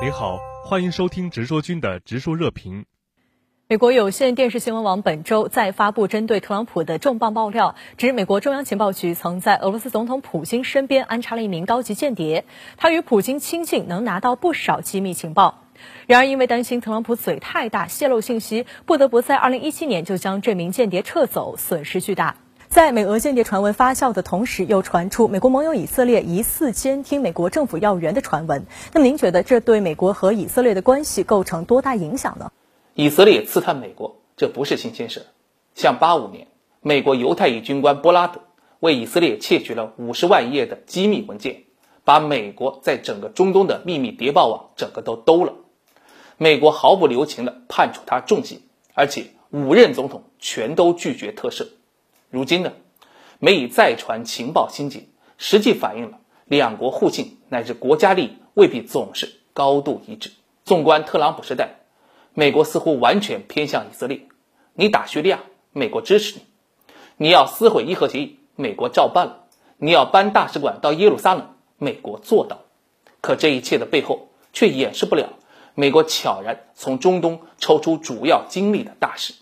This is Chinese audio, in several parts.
您好，欢迎收听直说君的直说热评。美国有线电视新闻网本周再发布针对特朗普的重磅爆料，指美国中央情报局曾在俄罗斯总统普京身边安插了一名高级间谍，他与普京亲近，能拿到不少机密情报。然而，因为担心特朗普嘴太大，泄露信息，不得不在2017年就将这名间谍撤走，损失巨大。在美俄间谍传闻发酵的同时，又传出美国盟友以色列疑似监听美国政府要员的传闻。那么，您觉得这对美国和以色列的关系构成多大影响呢？以色列刺探美国，这不是新鲜事。像85年，美国犹太裔军官波拉德为以色列窃取了50万页的机密文件，把美国在整个中东的秘密谍报网整个都兜了。美国毫不留情地判处他重刑，而且五任总统全都拒绝特赦。如今呢，美以再传情报心结，实际反映了两国互信乃至国家利益未必总是高度一致。纵观特朗普时代，美国似乎完全偏向以色列。你打叙利亚，美国支持你；你要撕毁伊核协议，美国照办了；你要搬大使馆到耶路撒冷，美国做到。可这一切的背后，却掩饰不了美国悄然从中东抽出主要精力的大事。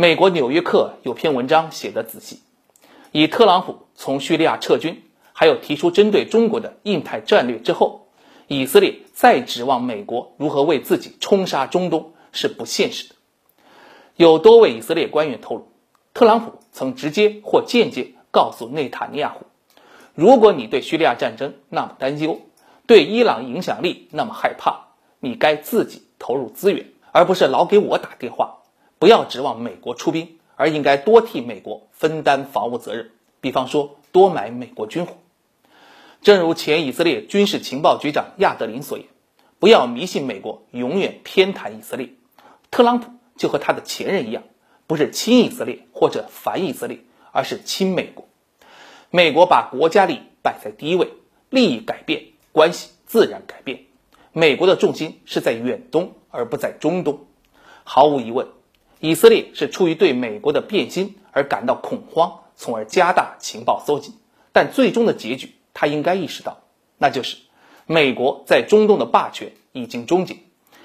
美国《纽约客》有篇文章写得仔细，以特朗普从叙利亚撤军，还有提出针对中国的印太战略之后，以色列再指望美国如何为自己冲杀中东是不现实的。有多位以色列官员透露，特朗普曾直接或间接告诉内塔尼亚胡：“如果你对叙利亚战争那么担忧，对伊朗影响力那么害怕，你该自己投入资源，而不是老给我打电话。”不要指望美国出兵，而应该多替美国分担防务责任。比方说，多买美国军火。正如前以色列军事情报局长亚德林所言：“不要迷信美国，永远偏袒以色列。”特朗普就和他的前任一样，不是亲以色列或者反以色列，而是亲美国。美国把国家利益摆在第一位，利益改变，关系自然改变。美国的重心是在远东，而不在中东。毫无疑问。以色列是出于对美国的变心而感到恐慌，从而加大情报搜集。但最终的结局，他应该意识到，那就是美国在中东的霸权已经终结，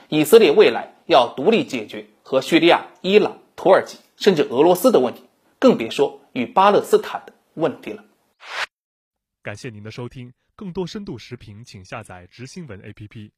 以色列未来要独立解决和叙利亚、伊朗、土耳其甚至俄罗斯的问题，更别说与巴勒斯坦的问题了。感谢您的收听，更多深度视频，请下载直新闻 APP。